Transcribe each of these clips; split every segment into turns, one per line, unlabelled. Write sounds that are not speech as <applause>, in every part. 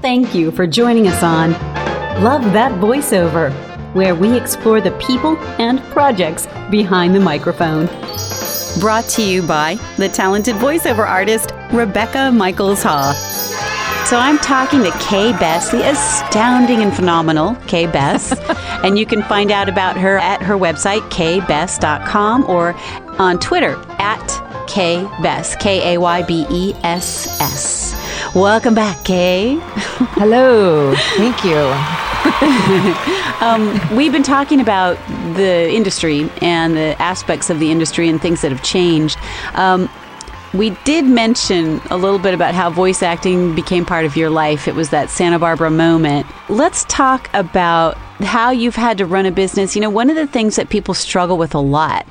Thank you for joining us on Love That Voiceover, where we explore the people and projects behind the microphone. Brought to you by the talented voiceover artist, Rebecca Michaels Haw. So I'm talking to Kay Bess, the astounding and phenomenal Kay Bess. <laughs> and you can find out about her at her website, kaybess.com, or on Twitter at Kay Bess, K A Y B E S S. Welcome back, Kay.
Hello. <laughs> Thank you. <laughs>
um, we've been talking about the industry and the aspects of the industry and things that have changed. Um, we did mention a little bit about how voice acting became part of your life. It was that Santa Barbara moment. Let's talk about how you've had to run a business. You know, one of the things that people struggle with a lot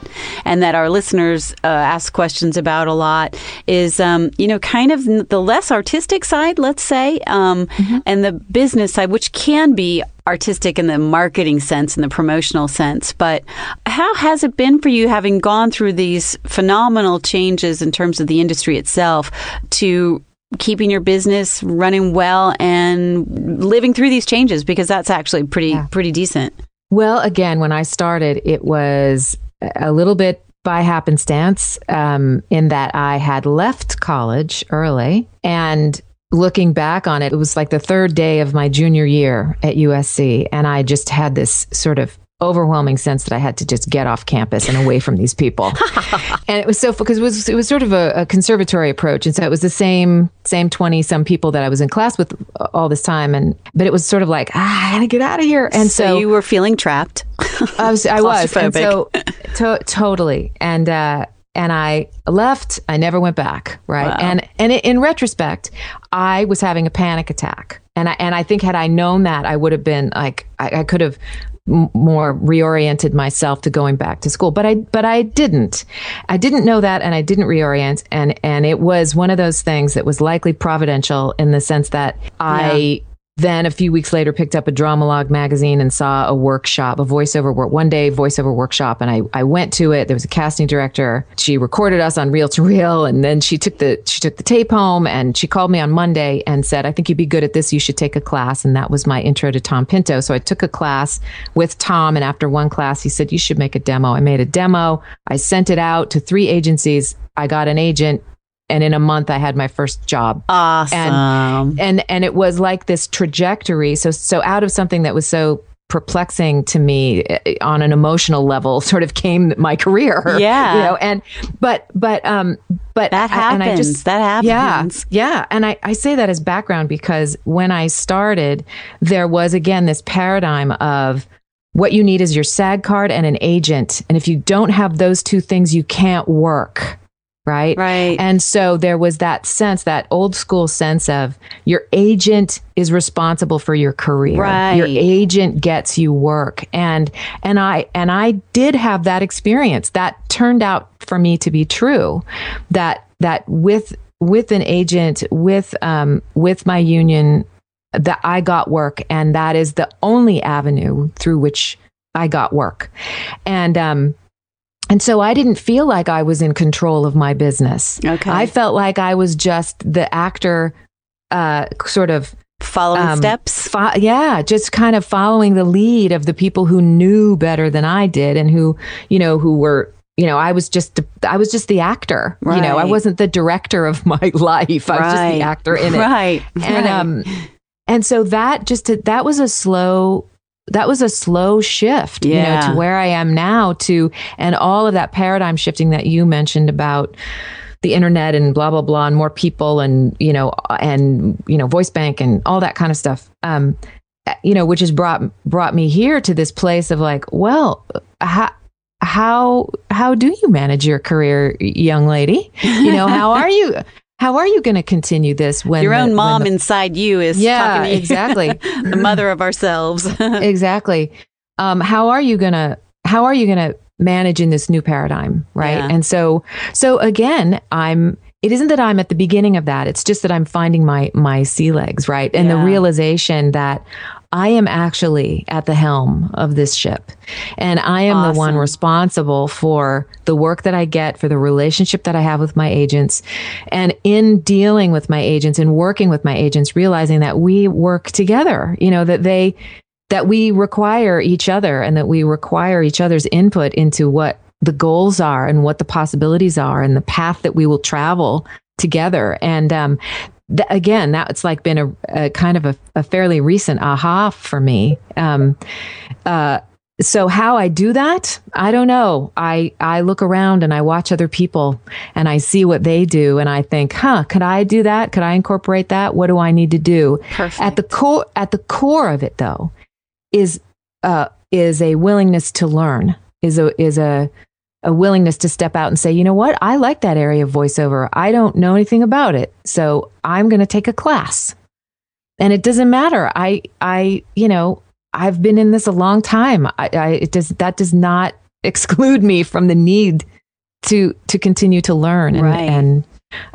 and that our listeners uh, ask questions about a lot is, um, you know, kind of the less artistic side, let's say, um, mm-hmm. and the business side, which can be artistic in the marketing sense and the promotional sense. But how has it been for you having gone through these phenomenal changes in terms of the industry itself to keeping your business running well and living through these changes because that's actually pretty yeah. pretty decent.
Well, again, when I started, it was a little bit by happenstance um, in that I had left college early and looking back on it, it was like the third day of my junior year at USC. And I just had this sort of overwhelming sense that I had to just get off campus and away from these people. <laughs> and it was so because it was it was sort of a, a, conservatory approach, and so it was the same same twenty some people that I was in class with all this time, and but it was sort of like ah, I gotta get out of here. And so,
so you were feeling trapped.
I was, I was, and so to, totally, and. uh and I left. I never went back. Right. Wow. And and in retrospect, I was having a panic attack, and I and I think had I known that, I would have been like I, I could have more reoriented myself to going back to school. But i but i didn't. I didn't know that and i didn't reorient. And and it was one of those things that was likely providential in the sense that i then a few weeks later picked up a Dramalogue magazine and saw a workshop, a voiceover work, one day voiceover workshop. And I, I went to it. There was a casting director. She recorded us on reel to reel. And then she took the, she took the tape home and she called me on Monday and said, I think you'd be good at this. You should take a class. And that was my intro to Tom Pinto. So I took a class with Tom. And after one class, he said, you should make a demo. I made a demo. I sent it out to three agencies. I got an agent and in a month I had my first job.
Awesome.
And and and it was like this trajectory. So so out of something that was so perplexing to me eh, on an emotional level <laughs> sort of came my career. <laughs>
Yeah.
You know, and but but um but
that happens. I, I just, that happens.
Yeah. Yeah. And I, I say that as background because when I started, there was again this paradigm of what you need is your SAG card and an agent. And if you don't have those two things, you can't work right?
Right.
And so there was that sense, that old school sense of your agent is responsible for your career.
Right.
Your agent gets you work. And and I and I did have that experience. That turned out for me to be true. That that with with an agent, with um with my union, that I got work and that is the only avenue through which I got work. And um and so I didn't feel like I was in control of my business.
Okay.
I felt like I was just the actor, uh, sort of
following um, steps.
Fo- yeah, just kind of following the lead of the people who knew better than I did and who, you know, who were you know, I was just I was just the actor. Right. You know, I wasn't the director of my <laughs> life. I was just the actor in it.
Right.
And
right.
um and so that just that was a slow that was a slow shift,
yeah.
you know, to where I am now to, and all of that paradigm shifting that you mentioned about the internet and blah, blah, blah, and more people and, you know, and, you know, voice bank and all that kind of stuff. Um, you know, which has brought, brought me here to this place of like, well, how, how, how do you manage your career, young lady? You know, how are you? <laughs> how are you going to continue this when
your own
the,
mom
the,
inside you is
yeah
you,
exactly. <laughs>
The mother of ourselves. <laughs>
Exactly. Um, how are you going to how are you going to manage in this new paradigm right?
Yeah.
and so so again i'm it isn't that i'm at the beginning of that. It's just that i'm finding my my sea legs right? And
yeah.
the realization that I am actually at the helm of this ship. And I am awesome. the one responsible for the work that I get, for the relationship that I have with my agents. And in dealing with my agents and working with my agents, realizing that we work together, you know, that they, that we require each other and that we require each other's input into what the goals are and what the possibilities are and the path that we will travel together. And um, th- again, that it's like been a, a kind of a, a, fairly recent aha for me. Um, uh, so how I do that, I don't know. I, I look around and I watch other people and I see what they do and I think, huh, could I do that? Could I incorporate that? What do I need to do?
Perfect.
At the core, at the core of it though, is, uh, is a willingness to learn, is a, is a, a willingness to step out and say, you know what, I like that area of voiceover. I don't know anything about it. So I'm going to take a class. And it doesn't matter. I, I, you know, I've been in this a long time. I, I it does, that does not <laughs> exclude me from the need to, to continue to learn and,
right.
and,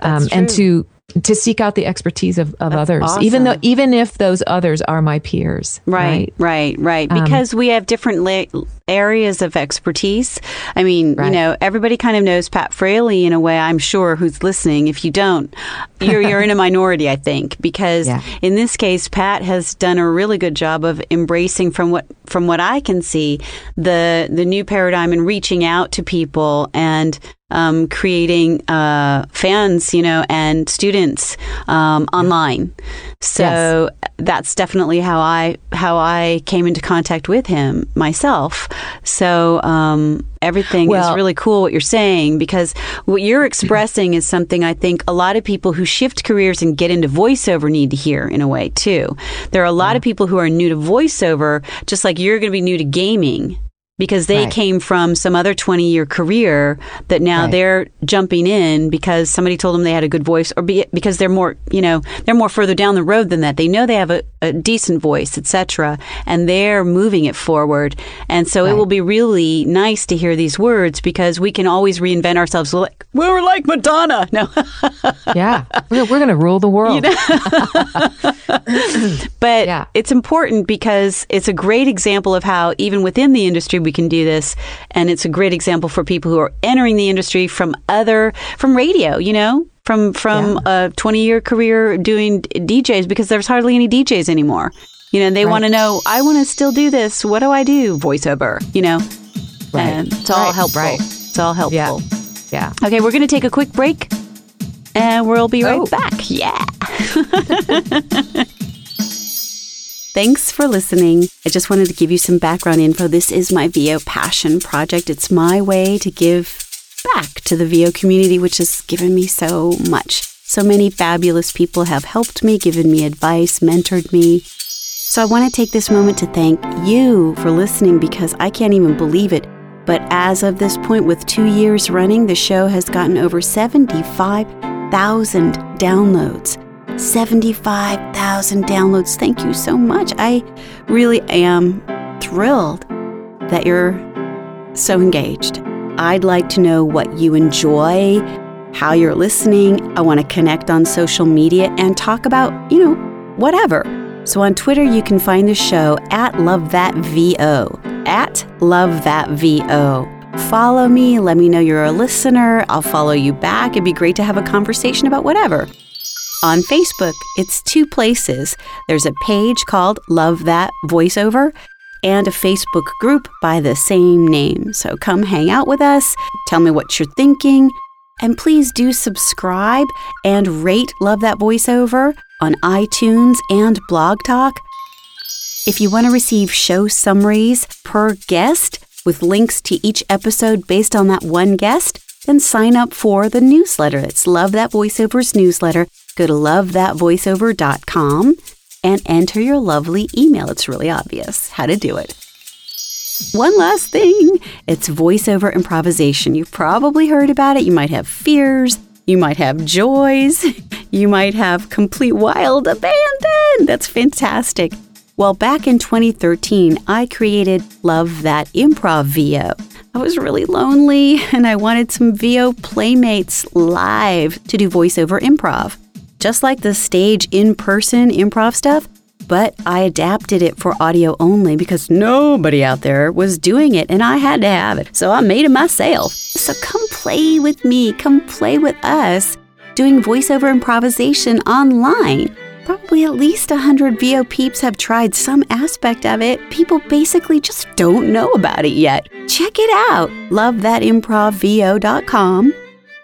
um, and to to seek out the expertise of, of others, awesome. even though even if those others are my peers.
Right, right, right. right. Um, because um, we have different la- areas of expertise. I mean, right. you know, everybody kind of knows Pat Fraley in a way. I'm sure who's listening. If you don't, you're you're in a minority, I think, because yeah. in this case, Pat has done a really good job of embracing from what from what I can see the the new paradigm and reaching out to people and um, creating uh, fans, you know, and students um, online. So yes. that's definitely how I how I came into contact with him myself. So um, everything well, is really cool what you're saying because what you're expressing is something I think a lot of people who shift careers and get into voiceover need to hear in a way too. There are a lot yeah. of people who are new to voiceover, just like you're going to be new to gaming because they right. came from some other 20 year career that now right. they're jumping in because somebody told them they had a good voice or be, because they're more, you know, they're more further down the road than that. They know they have a, a decent voice, etc. and they're moving it forward. And so right. it will be really nice to hear these words because we can always reinvent ourselves like we were like Madonna. <laughs> No.
yeah. We're, we're going to rule the world. You know? <laughs>
but yeah. it's important because it's a great example of how even within the industry we can do this. And it's a great example for people who are entering the industry from other, from radio, you know, from, from yeah. a 20 year career doing DJs because there's hardly any DJs anymore. You know, they right. want to know, I want to still do this. What do I do? Voiceover, you know? Right. And it's all right. helpful. Right. It's all helpful.
Yeah. yeah.
Okay, we're going to take a quick break and we'll be right oh. back. Yeah. <laughs> Thanks for listening. I just wanted to give you some background info. This is my VO passion project. It's my way to give back to the VO community, which has given me so much. So many fabulous people have helped me, given me advice, mentored me. So I want to take this moment to thank you for listening because I can't even believe it. But as of this point, with two years running, the show has gotten over 75,000 downloads. 75,000 downloads. Thank you so much. I really am thrilled that you're so engaged. I'd like to know what you enjoy, how you're listening. I want to connect on social media and talk about, you know, whatever. So on Twitter, you can find the show at LoveThatVO. At LoveThatVO. Follow me, let me know you're a listener. I'll follow you back. It'd be great to have a conversation about whatever. On Facebook, it's two places. There's a page called Love That Voiceover and a Facebook group by the same name. So come hang out with us, tell me what you're thinking, and please do subscribe and rate Love That Voiceover on iTunes and Blog Talk. If you want to receive show summaries per guest with links to each episode based on that one guest, then sign up for the newsletter. It's Love That Voiceover's newsletter Go to lovethatvoiceover.com and enter your lovely email. It's really obvious how to do it. One last thing it's voiceover improvisation. You've probably heard about it. You might have fears, you might have joys, <laughs> you might have complete wild abandon. That's fantastic. Well, back in 2013, I created Love That Improv VO. I was really lonely and I wanted some VO playmates live to do voiceover improv. Just like the stage in person improv stuff,
but I adapted it for audio only because nobody out there was doing it and I had to have it. So I made it myself. So come play with me, come play with us doing voiceover improvisation online. Probably at least 100 VO peeps have tried some aspect of it. People basically just don't know about it yet. Check it out. LoveThatImprovVO.com.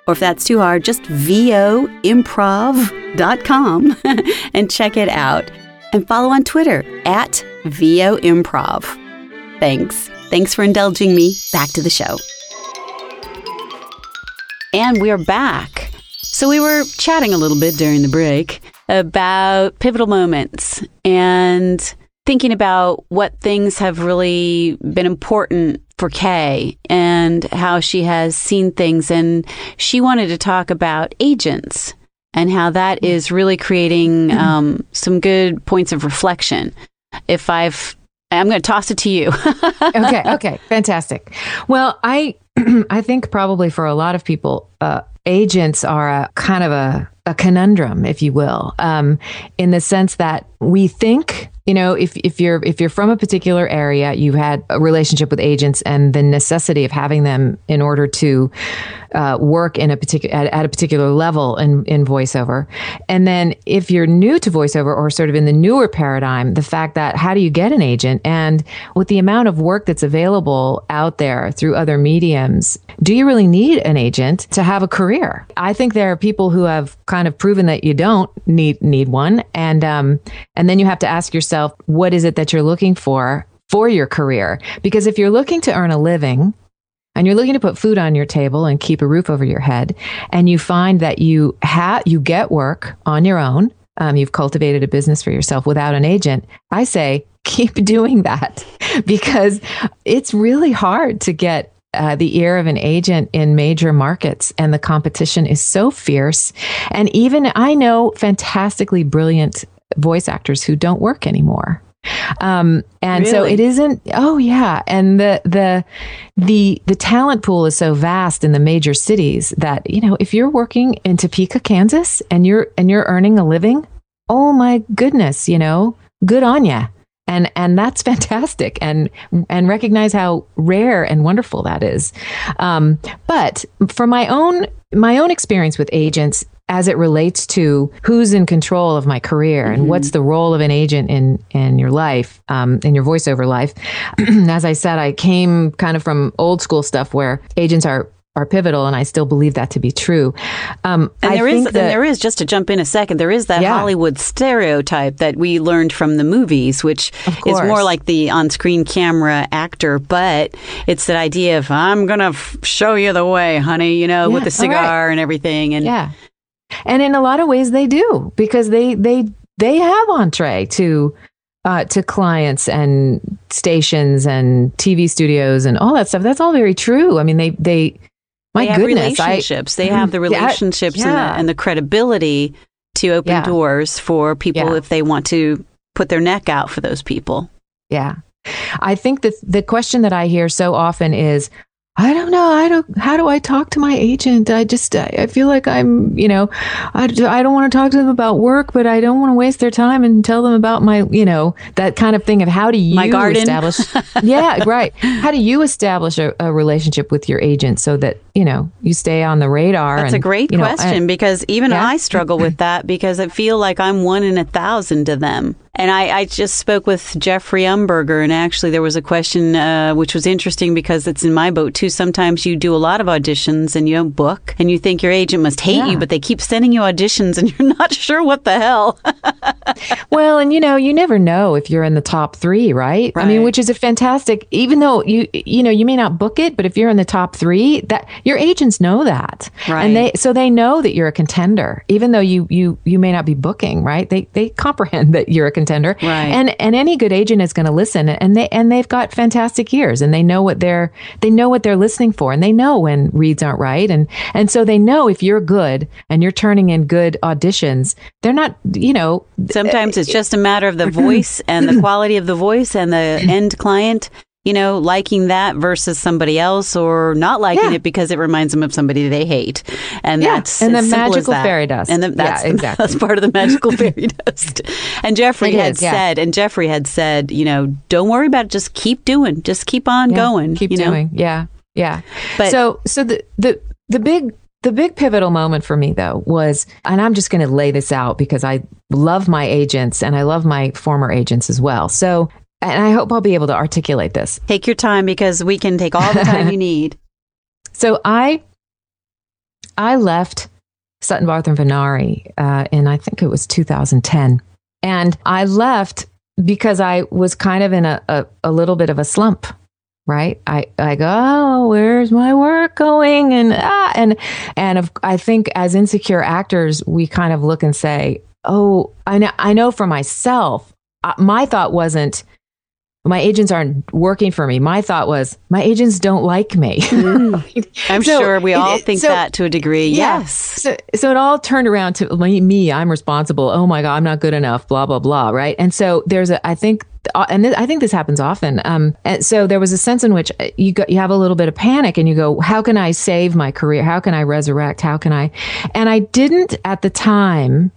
Or if that's too hard, just VOImprov.com <laughs> and check it out. And follow on Twitter at VOImprov. Thanks. Thanks for indulging me. Back to the show.
And we're back. So we were chatting a little bit during the break about pivotal moments and thinking about what things have really been important for Kay and how she has seen things. And she wanted to talk about agents and how that is really creating um, some good points of reflection. If I've, I'm going to toss it to you. <laughs>
okay. Okay. Fantastic. Well, I, <clears throat> I think probably for a lot of people, uh, agents are a kind of a, a conundrum, if you will, um, in the sense that we think you know if, if you're if you're from a particular area you've had a relationship with agents and the necessity of having them in order to uh, work in a particular at, at, a particular level in, in voiceover. And then if you're new to voiceover or sort of in the newer paradigm the fact that how do you get an agent? And with the amount of work that's available out there through other mediums do you really need an agent to have a career? I think there are people who have kind of proven that you don't need need one. And um, and then you have to ask yourself, what is it that you're looking for for your career? Because if you're looking to earn a living, and you're looking to put food on your table and keep a roof over your head, and you find that you have you get work on your own, um, you've cultivated a business for yourself without an agent. I say keep <laughs> doing that because it's really hard to get uh, the ear of an agent in major markets, and the competition is so fierce. And even I know fantastically brilliant voice actors who don't work anymore. Um, and really? so it isn't. Oh yeah, and the the the the talent pool is so vast in the major cities that you know if you're working in Topeka, Kansas, and you're and you're earning a living, oh my goodness, you know, good on you and and that's <laughs> fantastic and and recognize how rare and wonderful that is um, but from my own my own experience with agents as it relates to who's in control of my career and mm-hmm. what's the role of an agent in in your life um, in your voiceover life <clears throat> as i said i came kind of from old school stuff where agents are are pivotal, and I still believe that to be true.
Um, and there is, that, there is just to jump in a second, there is that yeah. Hollywood stereotype that we learned from the movies, which is more like the on-screen camera actor, but it's that idea of I'm gonna f- show you the way, honey, you know, yeah, with the cigar right. and everything, and
yeah. And in a lot of ways, they do because they they they have entree to uh, to clients and stations and TV studios and all that stuff. That's all very true. I mean, they they my
they
goodness,
relationships. I, they have the relationships yeah, yeah. And, the, and, the, credibility to open yeah. doors for people if they want to put their neck out for those people.
Yeah. I think that the question that I hear so often is, I don't know. I don't. How do I talk to my agent? I just. I, feel like I'm. You know, I, I don't want to talk to them about work, but I don't want to waste their time and tell them about my. You know, that kind of thing of how do you
my garden.
establish? <laughs> yeah, right. How do you establish a, a, relationship with your agent so that you know you stay on the radar?
That's
and,
a great question know, because even yeah. I struggle with that because I feel like I'm one in a thousand to them. And I, I, just spoke with Jeffrey Umberger, and actually there was a question uh, which was interesting because it's in my boat too. Sometimes you do a lot of auditions and you don't book, and you think your agent must hate yeah. you, but they keep sending you auditions, and <laughs> you're not sure what the hell. <laughs>
well, and you know, you never know if you're in the top three, right? right? I mean, which is a fantastic. Even though you you know you may not book it, but if you're in the top three, that your agents know that, right? And they so they know that you're a contender, even though you you you may not be booking, right? They they comprehend <laughs> that you're a contender contender.
Right.
And and any good agent is going to listen and they and they've got fantastic ears and they know what they're they know what they're listening for and they know when reads aren't right and and so they know if you're good and you're turning in good auditions, they're not, you know,
sometimes it's eh, just a matter of the voice and the <clears throat> quality of the voice and the end client you know, liking that versus somebody else or not liking
Yeah.
it because it reminds them of somebody they hate. And
Yeah,
that's
and the
as simple as
magical fairy dust.
And the, that's, <laughs>
Yeah, exactly.
that's part of the magical <laughs> fairy dust. And Jeffrey
It
had
is,
said, and Jeffrey had said, you know, don't worry about it. Just keep doing. Just keep on going.
Keep
you know?
doing. Yeah. Yeah.
But-
so so the the the big the big pivotal moment for me though was and I'm just going to lay this out because I love my agents and I love my former agents as well. So and I hope I'll be able to articulate this.
Take your time because we can take all the time you <laughs> need.
So I I left Sutton Barth and Vennari uh, in I think it was 2010, and I left because I was kind of in a, a, a little bit of a slump. Right, I, I go, oh, where's my work going? And ah, and and of, I think as insecure actors, we kind of look and say, oh, I know, I know for myself. Uh, my thought wasn't, my agents aren't working for me. My thought was, my agents don't like me. <laughs>
I'm <laughs>
So,
sure we all
it-
think
so-
that to a degree.
Yeah.
Yes.
So, so it all turned around to me, me. I'm responsible. Oh my god, I'm not good enough. Blah blah blah. Right. And so there's a. I think, uh, and th- I think this happens often. Um. And so there was a sense in which uh, you go, you have a little bit of panic, and you go, how can I save my career? How can I resurrect? How can I? And I didn't at the time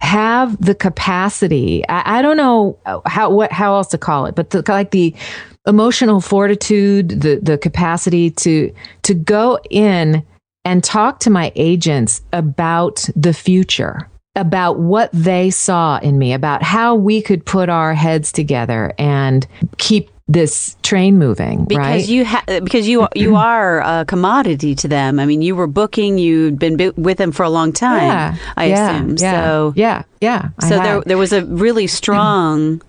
have the capacity. I, I don't know how what how else to call it, but the, like the emotional fortitude, the the capacity to to go in and talk to my agents about the future, about what they saw in me, about how we could put our heads together and keep this train moving.
because
right?
you ha- because you you <clears throat> are a commodity to them. I mean, you were booking. You'd been with them for a long time.
yeah,
I
yeah,
assume.
Yeah,
So
yeah, yeah. I
so there
had.
there was a really <clears throat> strong.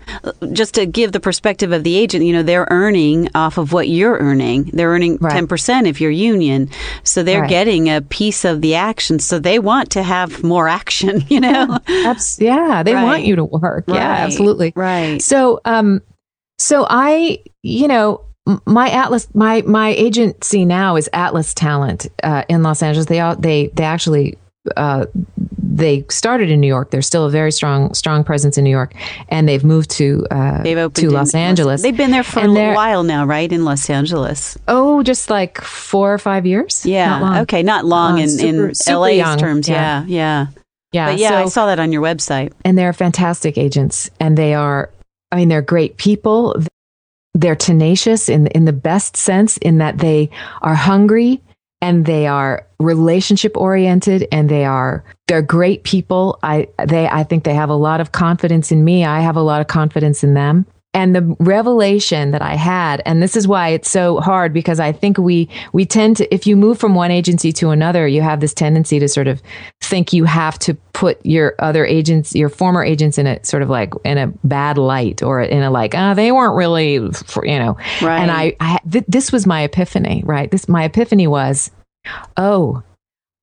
just to give the perspective of the agent, you know, they're earning off of what you're earning. They're earning
Right.
ten percent if you're union, so they're
Right.
getting a piece of the action. So they want to have more action. <laughs> You know.
Abs- yeah, they
Right.
want you to work. Yeah, absolutely.
Right.
So, um, so I, you know, my Atlas, my my agency now is Atlas Talent uh, in Los Angeles. They all they they actually uh, they started in New York. They're still a very strong strong presence in New York, and they've moved to uh,
They've
to Los Angeles.
They've been there for
And
a while now, right? In Los Angeles.
oh, just like four or five years.
Yeah.
Not long.
Okay. Not long in,
super-
in
super
LA's
young.
terms.
Yeah.
Yeah. Yeah.
yeah.
But yeah, I saw that on your website.
and they're fantastic agents and they are i mean they're great people. They're tenacious in in the best sense in that they are hungry and they are relationship oriented and they are they're great people. I they i think they have a lot of confidence in me. I have a lot of confidence in them and the revelation that i had and this is why it's so hard because i think we we tend to if you move from one agency to another you have this tendency to sort of think you have to put your other agents your former agents in a sort of like in a bad light or in a like ah they weren't really for, you know
Right.
and i, I th- this was my epiphany right this my epiphany was oh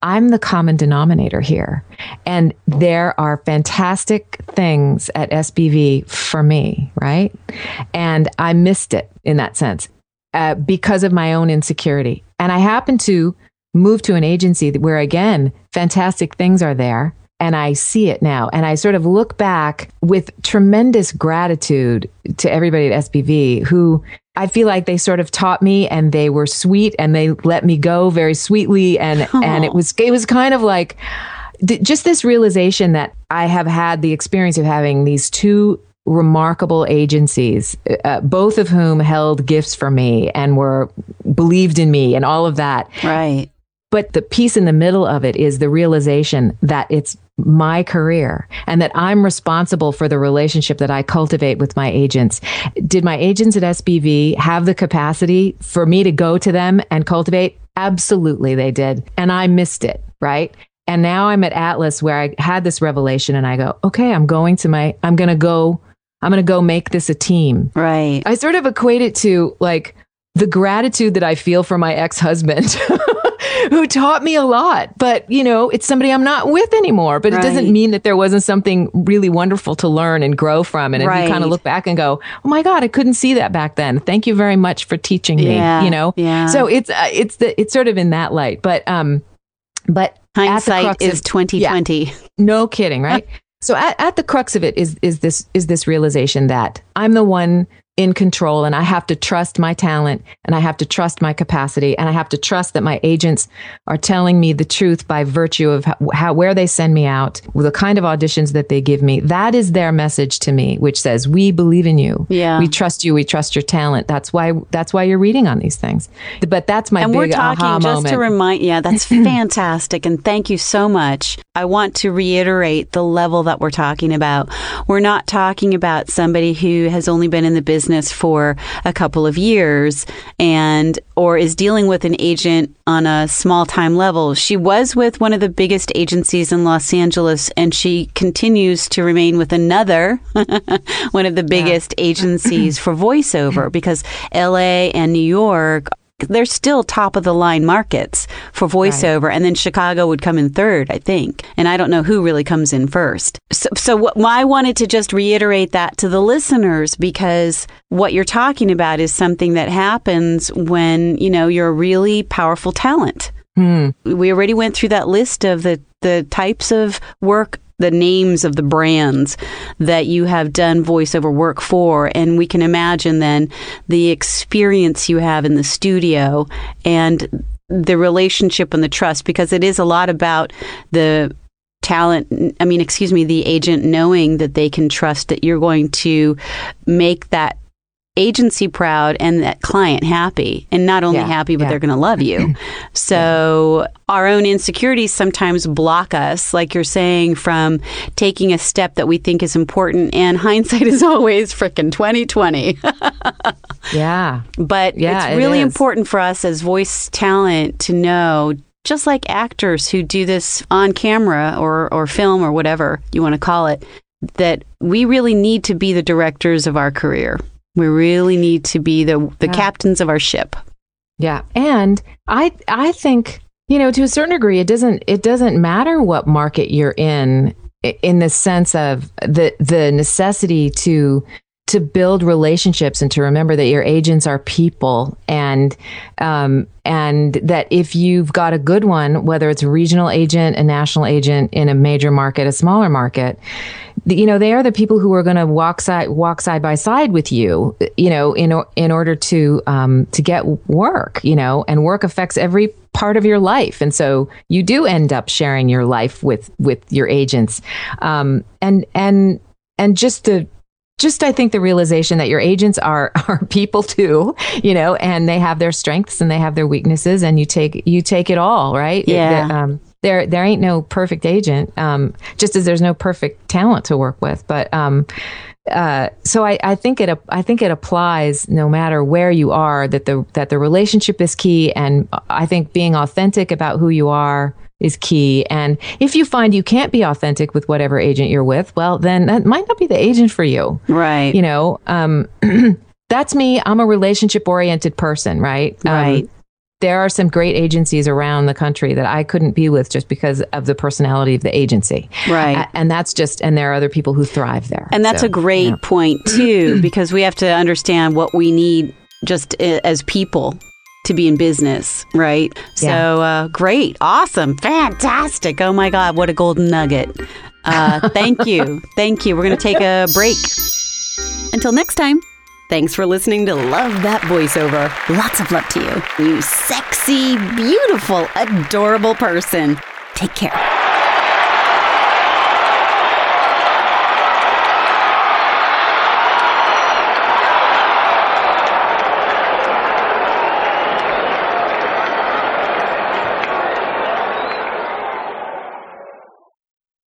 i'm the common denominator here. And there are fantastic things at sbv for me right? And i missed it in that sense uh, because of my own insecurity. And i happened to move to an agency where again fantastic things are there and I see it now. And I sort of look back with tremendous gratitude to everybody at SBV who I feel like they sort of taught me and they were sweet and they let me go very sweetly. And, <laughs> and it was, it was kind of like just this realization that I have had the experience of having these two remarkable agencies, uh, both of whom held gifts for me and were believed in me and all of that.
Right.
But the piece in the middle of it is the realization that it's my career and that I'm responsible for the relationship that I cultivate with my agents. Did my agents at SBV have the capacity for me to go to them and cultivate? Absolutely, they did. And I missed it, right? And now I'm at Atlas where I had this revelation and I go, okay, I'm going to my, I'm going to go, I'm going to go make this a team.
Right.
I sort of equate it to like the gratitude that I feel for my ex husband. <laughs> <laughs> Who taught me a lot, but you know, it's somebody I'm not with anymore. But it doesn't mean that there wasn't something really wonderful to learn and grow from. And if you kind of look back and go, "Oh my God, I couldn't see that back then. Thank you very much for teaching me."
Yeah,
You know,
yeah.
So it's uh, it's the it's sort of in that light, but um, but
Hindsight is
of-
twenty twenty.
no kidding, right? <laughs> so at, at the crux of it is is this is this realization that I'm the one in control and I have to trust my talent and I have to trust my capacity and I have to trust that my agents are telling me the truth by virtue of how, how, where they send me out, the kind of auditions that they give me. That is their message to me, which says we believe in you.
Yeah.
We trust you. We trust your talent. That's why that's why you're reading on these things. But that's my
and
big
we're talking just
moment.
to remind yeah, that's <clears throat> fantastic and thank you so much. I want to reiterate the level that we're talking about. We're not talking about somebody who has only been in the business for a couple of years and or is dealing with an agent on a small time level. She was with one of the biggest agencies in Los Angeles and she continues to remain with another <laughs> one of the biggest yeah. agencies for voiceover because LA and New York they're still top of the line markets for voiceover, right. and then Chicago would come in third, I think. And I don't know who really comes in first. So, so what, I wanted to just reiterate that to the listeners because what you're talking about is something that happens when you know you're a really powerful talent. Hmm. We already went through that list of the the types of work the names of the brands that you have done voiceover work for. And we can imagine then the experience you have in the studio and the relationship and the trust, because it is a lot about the talent, I mean, excuse me, the agent knowing that they can trust that you're going to make that agency proud and that client happy. And not only yeah, happy but yeah. they're going to love you. <clears throat> <clears throat> So yeah. our own insecurities sometimes block us like you're saying from taking a step that we think is important. And <laughs> hindsight is always freaking 2020 <laughs>
yeah.
But yeah, it's really it important for us as voice talent to know just like actors who do this on camera or, or film or whatever you want to call it that we really need to be the directors of our career we really need to be the the yeah. captains of our ship.
Yeah. And I I think, you know, to a certain degree it doesn't it doesn't matter what market you're in in the sense of the the necessity to to build relationships and to remember that your agents are people and um, and that if you've got a good one, whether it's a regional agent, a national agent in a major market, a smaller market, you know they are the people who are going to walk side walk side by side with you, you know, in in order to um, to get work, you know, and work affects every part of your life. And so you do end up sharing your life with with your agents. Um, and and and just to just I think the realization that your agents are <laughs> are people too, you know, and they have their strengths and they have their weaknesses, and you take you take it all, right?
Yeah.
It, um, there there ain't no perfect agent, um, just as there's no perfect talent to work with. But um, uh, so I, I think it I think it applies no matter where you are that the that the relationship is key, and I think being authentic about who you are is key. And if you find you can't be authentic with whatever agent you're with, well, then that might not be the agent for you.
Right.
You know, um, <clears throat> that's me. I'm a relationship oriented person, right?
Um, right. Um,
there are some great agencies around the country that I couldn't be with just because of the personality of the agency.
Right.
and that's just, and there are other people who thrive there.
And that's so, a great point, too, <clears throat> because we have to understand what we need just as people to be in business, right? Yeah. So uh, great, awesome, fantastic. Oh my God, what a golden nugget. Uh, <laughs> thank you. Thank you. We're going to take a break. Until next time. Thanks for listening to Love That Voiceover. Lots of love to you, you sexy, beautiful, adorable person. Take care.